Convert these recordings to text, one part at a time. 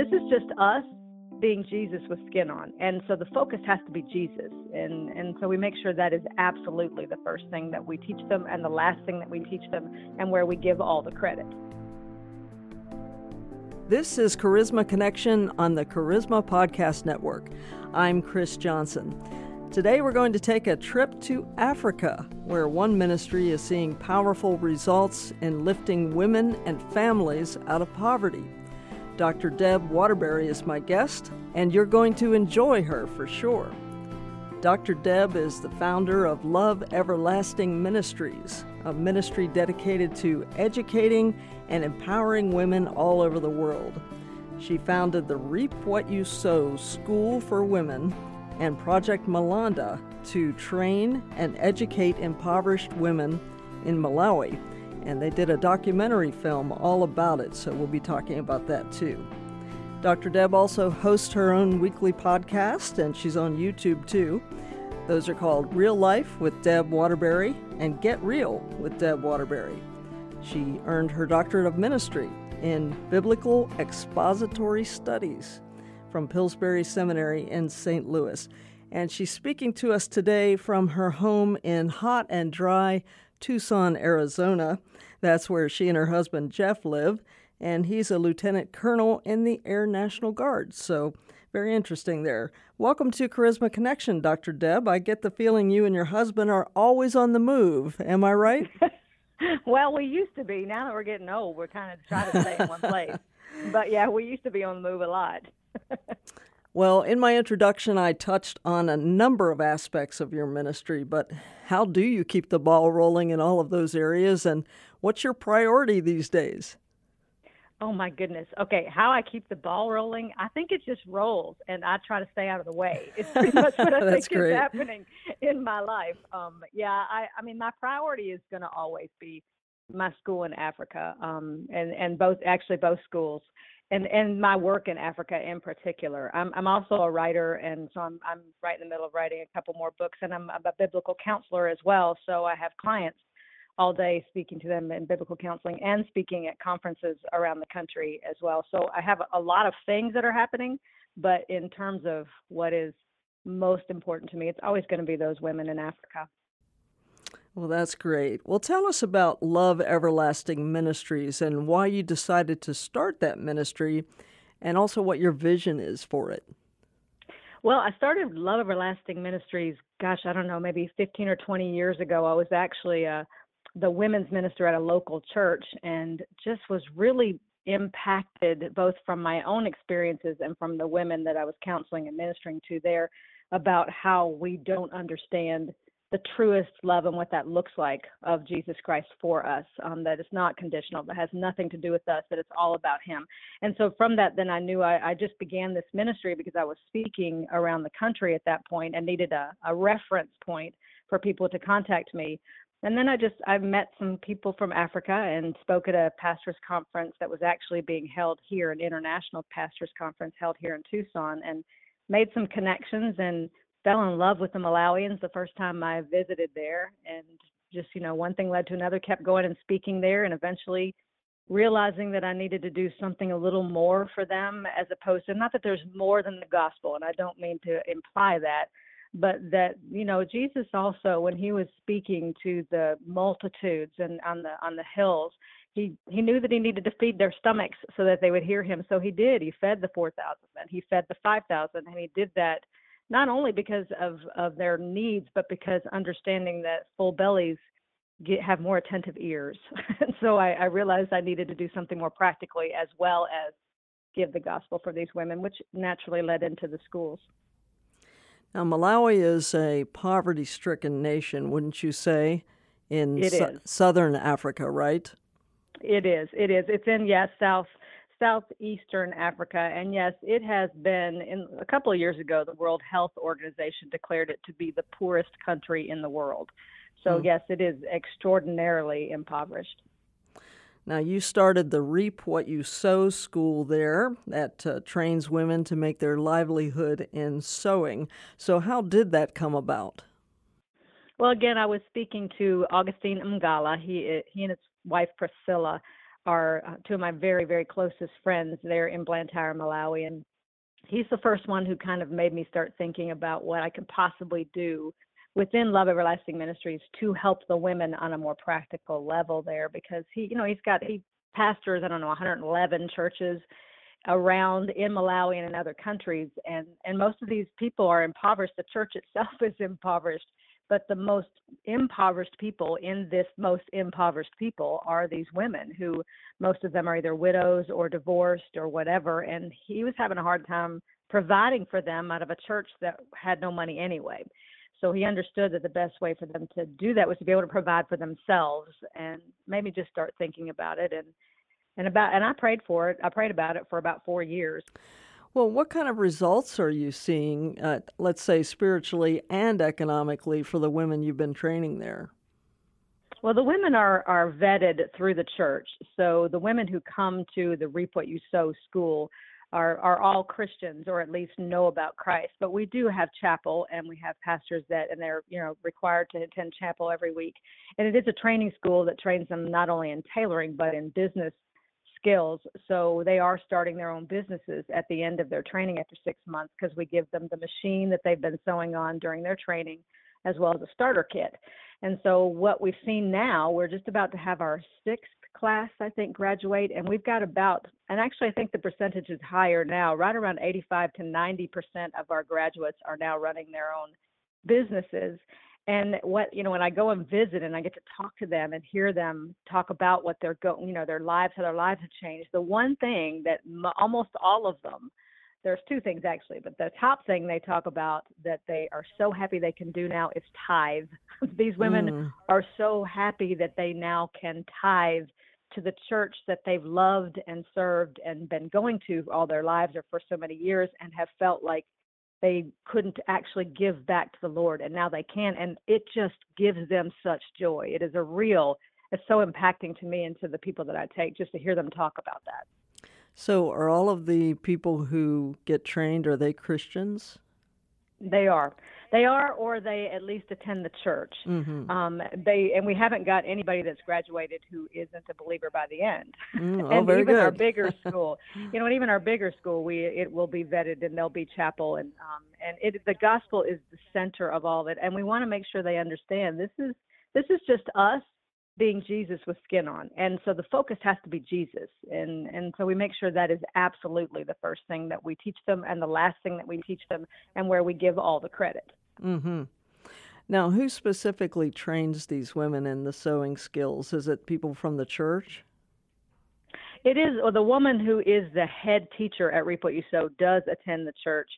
this is just us being Jesus with skin on. And so the focus has to be Jesus. And, and so we make sure that is absolutely the first thing that we teach them and the last thing that we teach them and where we give all the credit. This is Charisma Connection on the Charisma Podcast Network. I'm Chris Johnson. Today we're going to take a trip to Africa, where one ministry is seeing powerful results in lifting women and families out of poverty. Dr. Deb Waterbury is my guest, and you're going to enjoy her for sure. Dr. Deb is the founder of Love Everlasting Ministries, a ministry dedicated to educating and empowering women all over the world. She founded the Reap What You Sew School for Women and Project Malonda to train and educate impoverished women in Malawi and they did a documentary film all about it, so we'll be talking about that too. Dr. Deb also hosts her own weekly podcast, and she's on YouTube too. Those are called Real Life with Deb Waterbury and Get Real with Deb Waterbury. She earned her doctorate of ministry in biblical expository studies from Pillsbury Seminary in St. Louis. And she's speaking to us today from her home in hot and dry Tucson, Arizona. That's where she and her husband Jeff live, and he's a lieutenant colonel in the Air National Guard. So, very interesting there. Welcome to Charisma Connection, Dr. Deb. I get the feeling you and your husband are always on the move. Am I right? well, we used to be. Now that we're getting old, we're kind of trying to stay in one place. But yeah, we used to be on the move a lot. Well, in my introduction, I touched on a number of aspects of your ministry, but how do you keep the ball rolling in all of those areas, and what's your priority these days? Oh my goodness. Okay, how I keep the ball rolling? I think it just rolls, and I try to stay out of the way. It's pretty much what I think great. is happening in my life. Um, yeah, I, I mean, my priority is going to always be my school in Africa, um, and and both actually both schools and and my work in Africa in particular. I'm I'm also a writer, and so I'm I'm right in the middle of writing a couple more books, and I'm, I'm a biblical counselor as well. So I have clients all day speaking to them in biblical counseling and speaking at conferences around the country as well. So I have a lot of things that are happening, but in terms of what is most important to me, it's always going to be those women in Africa. Well, that's great. Well, tell us about Love Everlasting Ministries and why you decided to start that ministry and also what your vision is for it. Well, I started Love Everlasting Ministries, gosh, I don't know, maybe 15 or 20 years ago. I was actually uh, the women's minister at a local church and just was really impacted both from my own experiences and from the women that I was counseling and ministering to there about how we don't understand the truest love and what that looks like of Jesus Christ for us. Um, that it's not conditional, that has nothing to do with us, that it's all about Him. And so from that, then I knew I, I just began this ministry because I was speaking around the country at that point and needed a, a reference point for people to contact me. And then I just I met some people from Africa and spoke at a pastors conference that was actually being held here, an international pastors conference held here in Tucson, and made some connections and fell in love with the Malawians the first time I visited there, and just you know one thing led to another, kept going and speaking there, and eventually realizing that I needed to do something a little more for them as opposed to not that there's more than the gospel, and I don't mean to imply that, but that you know Jesus also when he was speaking to the multitudes and on the on the hills he he knew that he needed to feed their stomachs so that they would hear him. So he did. He fed the 4000 and he fed the 5000 and he did that not only because of, of their needs, but because understanding that full bellies get, have more attentive ears. and so I, I realized I needed to do something more practically as well as give the gospel for these women, which naturally led into the schools. Now, Malawi is a poverty stricken nation, wouldn't you say, in su- southern Africa, right? It is. It is. It's in, yes, South southeastern Africa. And yes, it has been, in a couple of years ago, the World Health Organization declared it to be the poorest country in the world. So, mm. yes, it is extraordinarily impoverished. Now, you started the Reap What You Sew school there that uh, trains women to make their livelihood in sewing. So, how did that come about? Well, again, I was speaking to Augustine Mgala. He, he and his wife Priscilla are uh, two of my very, very closest friends there in Blantyre, Malawi. And he's the first one who kind of made me start thinking about what I could possibly do within Love Everlasting Ministries to help the women on a more practical level there because he, you know, he's got, he pastors, I don't know, 111 churches around in Malawi and in other countries and and most of these people are impoverished the church itself is impoverished but the most impoverished people in this most impoverished people are these women who most of them are either widows or divorced or whatever and he was having a hard time providing for them out of a church that had no money anyway so he understood that the best way for them to do that was to be able to provide for themselves and maybe just start thinking about it and and about and I prayed for it. I prayed about it for about 4 years. Well, what kind of results are you seeing, uh, let's say spiritually and economically, for the women you've been training there? Well, the women are are vetted through the church. So the women who come to the Reap What You Sew school are are all Christians or at least know about Christ. But we do have chapel and we have pastors that and they're you know required to attend chapel every week. And it is a training school that trains them not only in tailoring but in business skills. So they are starting their own businesses at the end of their training after six months because we give them the machine that they've been sewing on during their training, as well as a starter kit. And so what we've seen now, we're just about to have our sixth class, I think, graduate, and we've got about, and actually I think the percentage is higher now, right around 85 to 90 percent of our graduates are now running their own businesses and what you know when i go and visit and i get to talk to them and hear them talk about what they're going you know their lives how their lives have changed the one thing that m- almost all of them there's two things actually but the top thing they talk about that they are so happy they can do now is tithe these women mm. are so happy that they now can tithe to the church that they've loved and served and been going to all their lives or for so many years and have felt like they couldn't actually give back to the Lord, and now they can, and it just gives them such joy. It is a real, it's so impacting to me and to the people that I take just to hear them talk about that. So, are all of the people who get trained are they Christians? They are. They are, or they at least attend the church. Mm-hmm. Um, they and we haven't got anybody that's graduated who isn't a believer by the end. Mm, oh, and very even good. our bigger school, you know, and even our bigger school, we it will be vetted and there'll be chapel and um, and it the gospel is the center of all of it, and we want to make sure they understand this is this is just us being Jesus with skin on. And so the focus has to be Jesus. And and so we make sure that is absolutely the first thing that we teach them and the last thing that we teach them and where we give all the credit. Mhm. Now, who specifically trains these women in the sewing skills? Is it people from the church? It is, or the woman who is the head teacher at Reap What You does attend the church.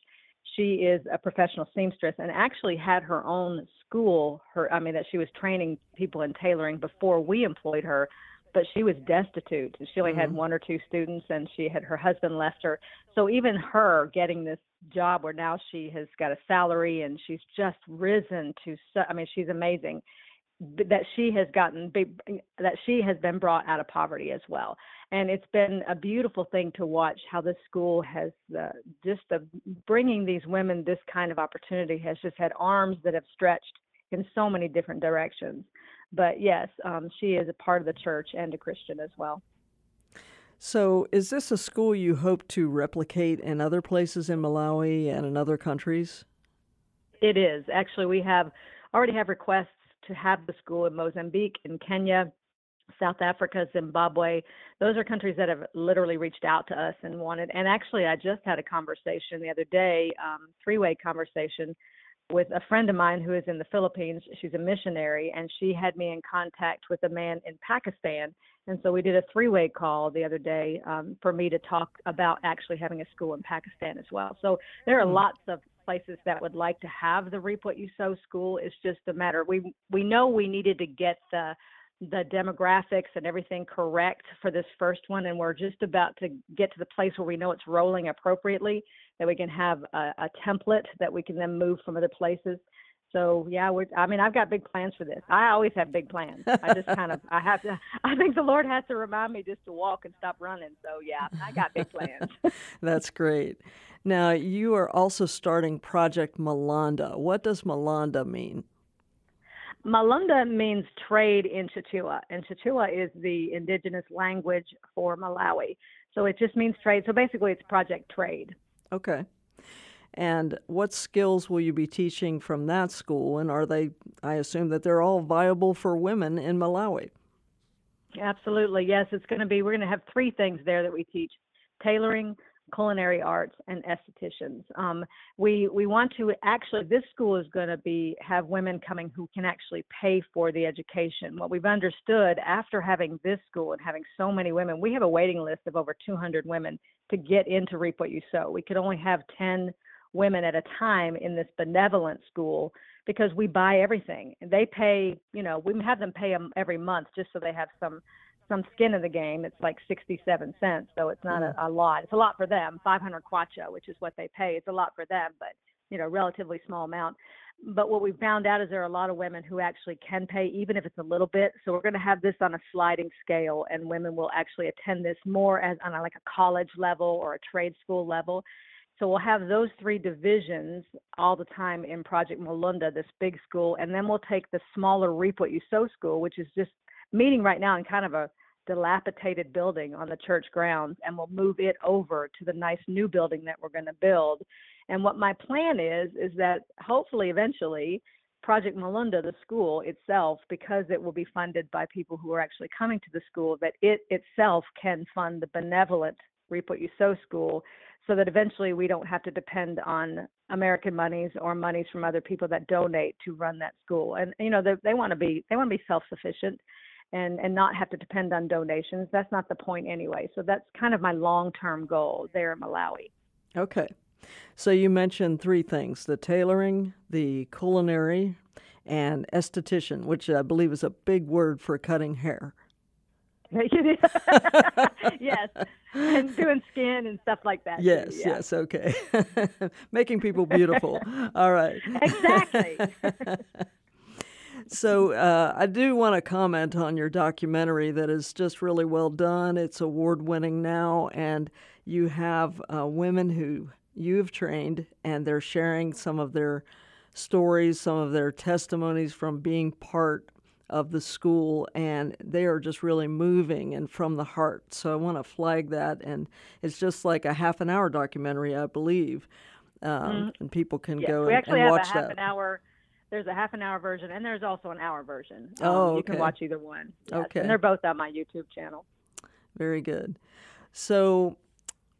She is a professional seamstress and actually had her own school. Her, I mean, that she was training people in tailoring before we employed her but she was destitute. She only mm-hmm. had one or two students, and she had her husband left her. So even her getting this job, where now she has got a salary and she's just risen to. I mean, she's amazing. That she has gotten that she has been brought out of poverty as well, and it's been a beautiful thing to watch how this school has uh, just the bringing these women this kind of opportunity has just had arms that have stretched in so many different directions but yes, um, she is a part of the church and a Christian as well. So, is this a school you hope to replicate in other places in Malawi and in other countries? It is. Actually, we have already have requests to have the school in Mozambique, in Kenya, South Africa, Zimbabwe. Those are countries that have literally reached out to us and wanted. And actually, I just had a conversation the other day, um, three-way conversation with a friend of mine who is in the Philippines. She's a missionary, and she had me in contact with a man in Pakistan. And so we did a three way call the other day um, for me to talk about actually having a school in Pakistan as well. So there are mm-hmm. lots of places that would like to have the Reap What You Sew school. It's just a matter we we know we needed to get the the demographics and everything correct for this first one and we're just about to get to the place where we know it's rolling appropriately that we can have a, a template that we can then move from other places. So yeah we're i mean i've got big plans for this. I always have big plans. I just kind of i have to i think the lord has to remind me just to walk and stop running. So yeah i got big plans. That's great. Now you are also starting project malonda what does malonda mean Malonda means trade in Chichewa, and Chichewa is the indigenous language for Malawi. So it just means trade. So basically, it's Project Trade. Okay. And what skills will you be teaching from that school? And are they, I assume that they're all viable for women in Malawi? Absolutely. Yes, it's going to be, we're going to have three things there that we teach tailoring, culinary arts and estheticians. Um, we we want to actually this school is going to be have women coming who can actually pay for the education. What we've understood after having this school and having so many women, we have a waiting list of over 200 women to get into Reap What You Sew. We could only have 10 women at a time in this benevolent school because we buy everything. They pay, you know, we have them pay them every month just so they have some some skin in the game. It's like 67 cents, so it's not a, a lot. It's a lot for them. 500 kwacha, which is what they pay. It's a lot for them, but you know, relatively small amount. But what we found out is there are a lot of women who actually can pay, even if it's a little bit. So we're going to have this on a sliding scale, and women will actually attend this more as on a, like a college level or a trade school level. So we'll have those three divisions all the time in Project Malonda, this big school, and then we'll take the smaller Reap What You Sew school, which is just meeting right now in kind of a dilapidated building on the church grounds and we'll move it over to the nice new building that we're going to build. And what my plan is is that hopefully eventually Project Malonda, the school itself, because it will be funded by people who are actually coming to the school, that it itself can fund the benevolent Reap What You Sew school so that eventually we don't have to depend on American monies or monies from other people that donate to run that school. And you know, they, they want to be they want to be self-sufficient and and not have to depend on donations. That's not the point anyway. So that's kind of my long-term goal there in Malawi. Okay. So you mentioned three things: the tailoring, the culinary, and esthetician, which I believe is a big word for cutting hair. yes, and doing skin and stuff like that. Yes, yeah. yes, okay. Making people beautiful. All right. Exactly. So uh, I do want to comment on your documentary that is just really well done. It's award winning now, and you have uh, women who you've trained, and they're sharing some of their stories, some of their testimonies from being part of the school, and they are just really moving and from the heart. So I want to flag that, and it's just like a half an hour documentary, I believe, um, mm-hmm. and people can yes, go we and, actually and have watch a half that. An hour. There's a half an hour version, and there's also an hour version. Um, oh, okay. You can watch either one. Yes, okay. And they're both on my YouTube channel. Very good. So,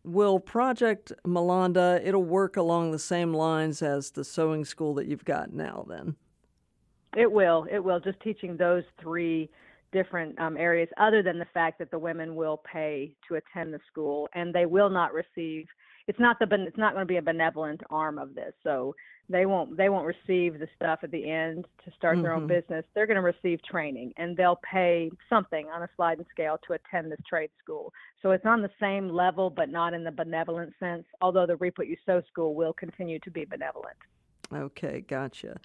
will Project Malonda it'll work along the same lines as the sewing school that you've got now then? It will. It will. Just teaching those three different um, areas, other than the fact that the women will pay to attend the school and they will not receive. It's not the. It's not going to be a benevolent arm of this. So they won't. They won't receive the stuff at the end to start mm-hmm. their own Mm-hmm. business. They're going to receive training and they'll pay something on a sliding scale to attend this trade school. So it's on the same level, but not in the benevolent sense. Although the Reap What You Sew school will continue to be benevolent. Okay, gotcha.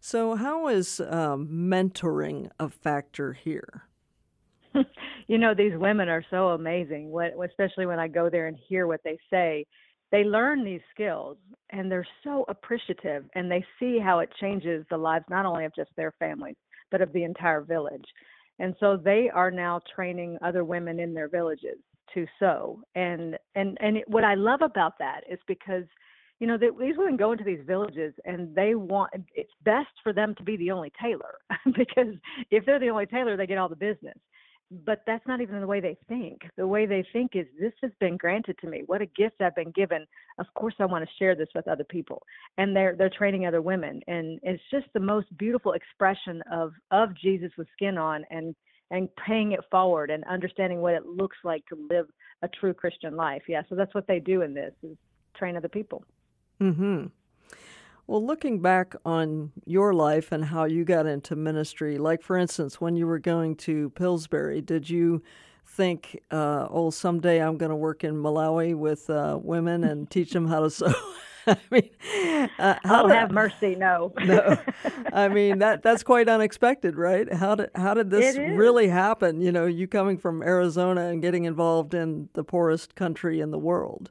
So, how is um, mentoring a factor here? you know, these women are so amazing. What, especially when I go there and hear what they say, they learn these skills and they're so appreciative, and they see how it changes the lives not only of just their families but of the entire village. And so they are now training other women in their villages to sew. And and and what I love about that is because you know, they, these women go into these villages and they want, it's best for them to be the only tailor because if they're the only tailor, they get all the business. But that's not even the way they think. The way they think is, this has been granted to me. What a gift I've been given. Of course, I want to share this with other people. And they're they're training other women, and it's just the most beautiful expression of of Jesus with skin on, and and paying it forward and understanding what it looks like to live a true Christian life. Yeah, so that's what they do in this is train other people. Hmm. Well, looking back on your life and how you got into ministry, like for instance, when you were going to Pillsbury, did you think, uh, "Oh, someday I'm going to work in Malawi with uh, women and teach them how to sew"? I mean, uh, how oh, did, have mercy, no. no, I mean that that's quite unexpected, right? How did how did this really happen? You know, you coming from Arizona and getting involved in the poorest country in the world.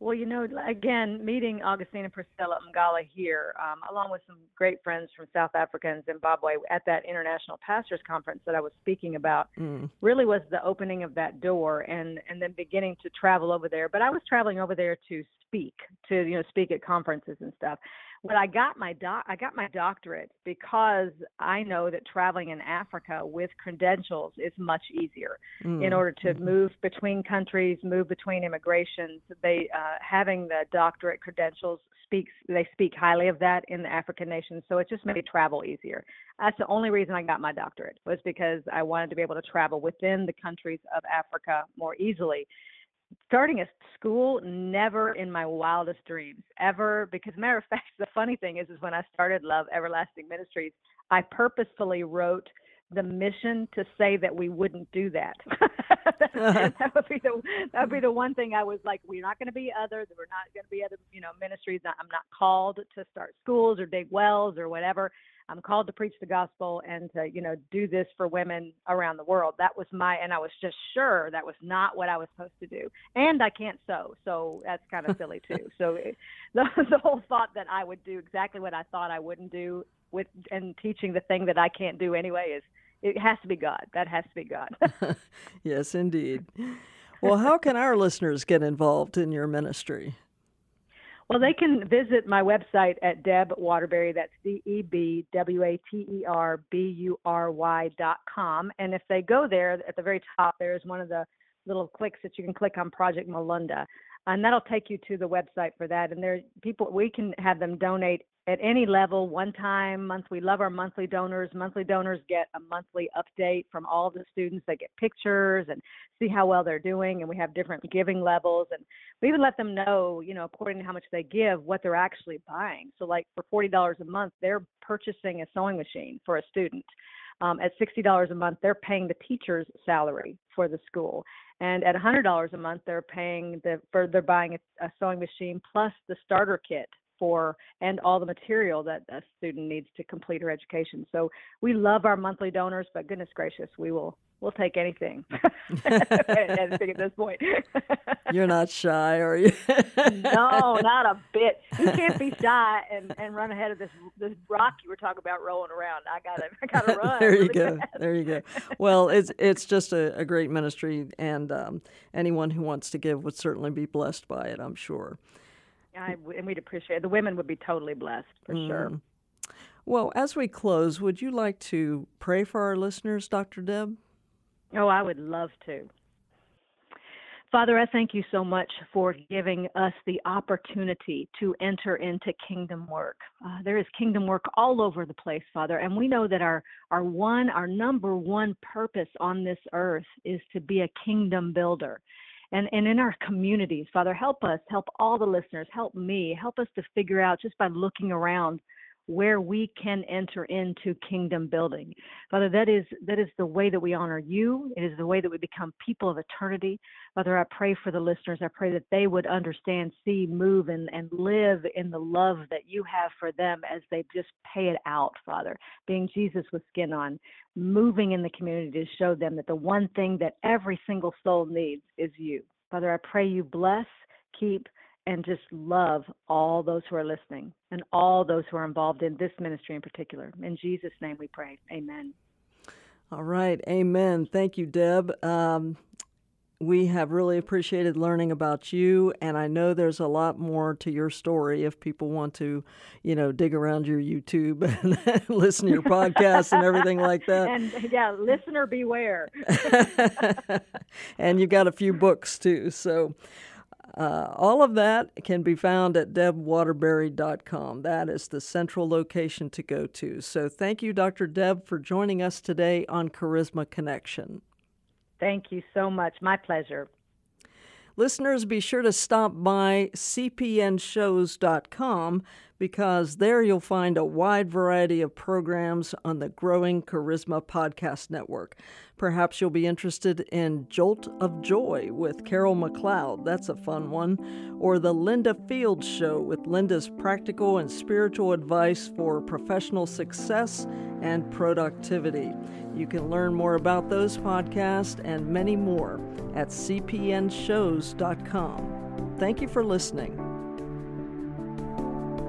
Well, you know, again, meeting Augustine and Priscilla Mgala here, um, along with some great friends from South Africa and Zimbabwe at that international pastors conference that I was speaking about, mm. really was the opening of that door, and and then beginning to travel over there. But I was traveling over there to speak, to you know, speak at conferences and stuff but I got my doc I got my doctorate because I know that traveling in Africa with credentials is much easier. Mm. In order to mm-hmm. move between countries, move between immigrations, they uh, having the doctorate credentials speaks they speak highly of that in the African nations. So it just made travel easier. That's the only reason I got my doctorate was because I wanted to be able to travel within the countries of Africa more easily starting a school never in my wildest dreams ever because matter of fact the funny thing is is when i started love everlasting ministries i purposefully wrote the mission to say that we wouldn't do that. that would be the that would be the one thing I was like, we're not going to be other. We're not going to be other, you know, ministries. I'm not called to start schools or dig wells or whatever. I'm called to preach the gospel and to, you know, do this for women around the world. That was my, and I was just sure that was not what I was supposed to do. And I can't sew, so that's kind of silly too. So it, eh, the the whole thought that I would do exactly what I thought I wouldn't do with and teaching the thing that I can't do anyway is it has to be God. That has to be God. yes, indeed. Well, how can our listeners get involved in your ministry? Well, they can visit my website at Deb Waterbury. That's D E B W A T E R B U R Y dot com. And if they go there, at the very top, there is one of the little clicks that you can click on Project Malonda, and that'll take you to the website for that. And there, people, we can have them donate at any level, one time, month. We love our monthly donors. Monthly donors get a monthly update from all the students. They get pictures and see how well they're doing. And we have different giving levels. And we even let them know, you know, according to how much they give, what they're actually buying. So, like for $40 a month, they're purchasing a sewing machine for a student. Um, at $60 a month, they're paying the teacher's salary for the school. And at $100 a month, they're paying the for they're buying a, a sewing machine plus the starter kit for and all the material that a student needs to complete her education. So we love our monthly donors, but goodness gracious, we will we'll take anything at this point. You're not shy, are you? no, not a bit. You can't be shy and, and run ahead of this this rock you were talking about rolling around. I gotta I gotta run. there you really go. Fast. There you go. Well, it's it's just a, a great ministry, and um, anyone who wants to give would certainly be blessed by it. I'm sure. I, and we'd appreciate it. The women would be totally blessed for mm. sure. Well, as we close, would you like to pray for our listeners, Dr. Deb? Oh, I would love to. Father, I thank you so much for giving us the opportunity to enter into kingdom work. Uh, there is kingdom work all over the place, Father, and we know that our, our one, our number one purpose on this earth is to be a kingdom builder and, and in our communities. Father, help us, help all the listeners, help me, help us to figure out just by looking around where we can enter into kingdom building. Father, that is that is the way that we honor you. It is the way that we become people of eternity. Father, I pray for the listeners. I pray that they would understand, see, move, and, and live in the love that you have for them as they just pay it out, Father. Being Jesus with skin on, moving in the community to show them that the one thing that every single soul needs is you. Father, I pray you bless, keep, and just love all those who are listening and all those who are involved in this ministry in particular. In Jesus' name we pray. Amen. All right. Amen. Thank you, Deb. Um, we have really appreciated learning about you, and I know there's a lot more to your story if people want to, you know, dig around your YouTube and listen to your podcast and everything like that. And yeah, listener beware. and you've got a few books too. So uh, all of that can be found at debwaterbury.com. That is the central location to go to. So thank you, Dr. Deb, for joining us today on Charisma Connection. Thank you so much. My pleasure. Listeners, be sure to stop by cpnshows.com because there you'll find a wide variety of programs on the growing Charisma Podcast Network. Perhaps you'll be interested in Jolt of Joy with Carol McLeod. That's a fun one. Or The Linda Fields Show with Linda's practical and spiritual advice for professional success and productivity. You can learn more about those podcasts and many more at cpnshows.com. Thank you for listening.